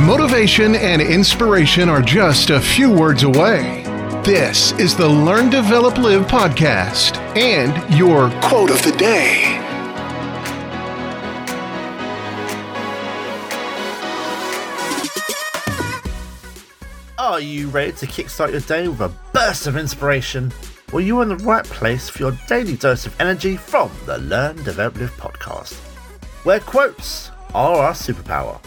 Motivation and inspiration are just a few words away. This is the Learn, Develop, Live podcast and your quote of the day. Are you ready to kickstart your day with a burst of inspiration? Well, you're in the right place for your daily dose of energy from the Learn, Develop, Live podcast, where quotes are our superpower.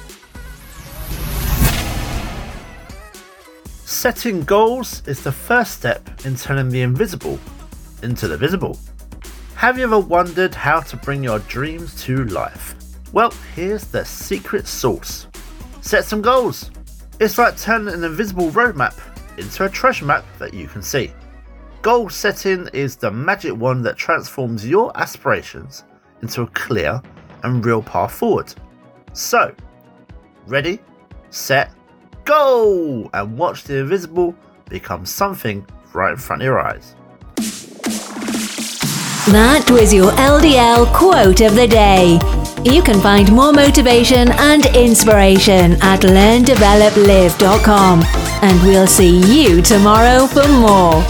Setting goals is the first step in turning the invisible into the visible. Have you ever wondered how to bring your dreams to life? Well, here's the secret sauce set some goals. It's like turning an invisible roadmap into a treasure map that you can see. Goal setting is the magic wand that transforms your aspirations into a clear and real path forward. So, ready, set, go! And watch the invisible become something right in front of your eyes. That was your LDL quote of the day. You can find more motivation and inspiration at learndeveloplive.com. And we'll see you tomorrow for more.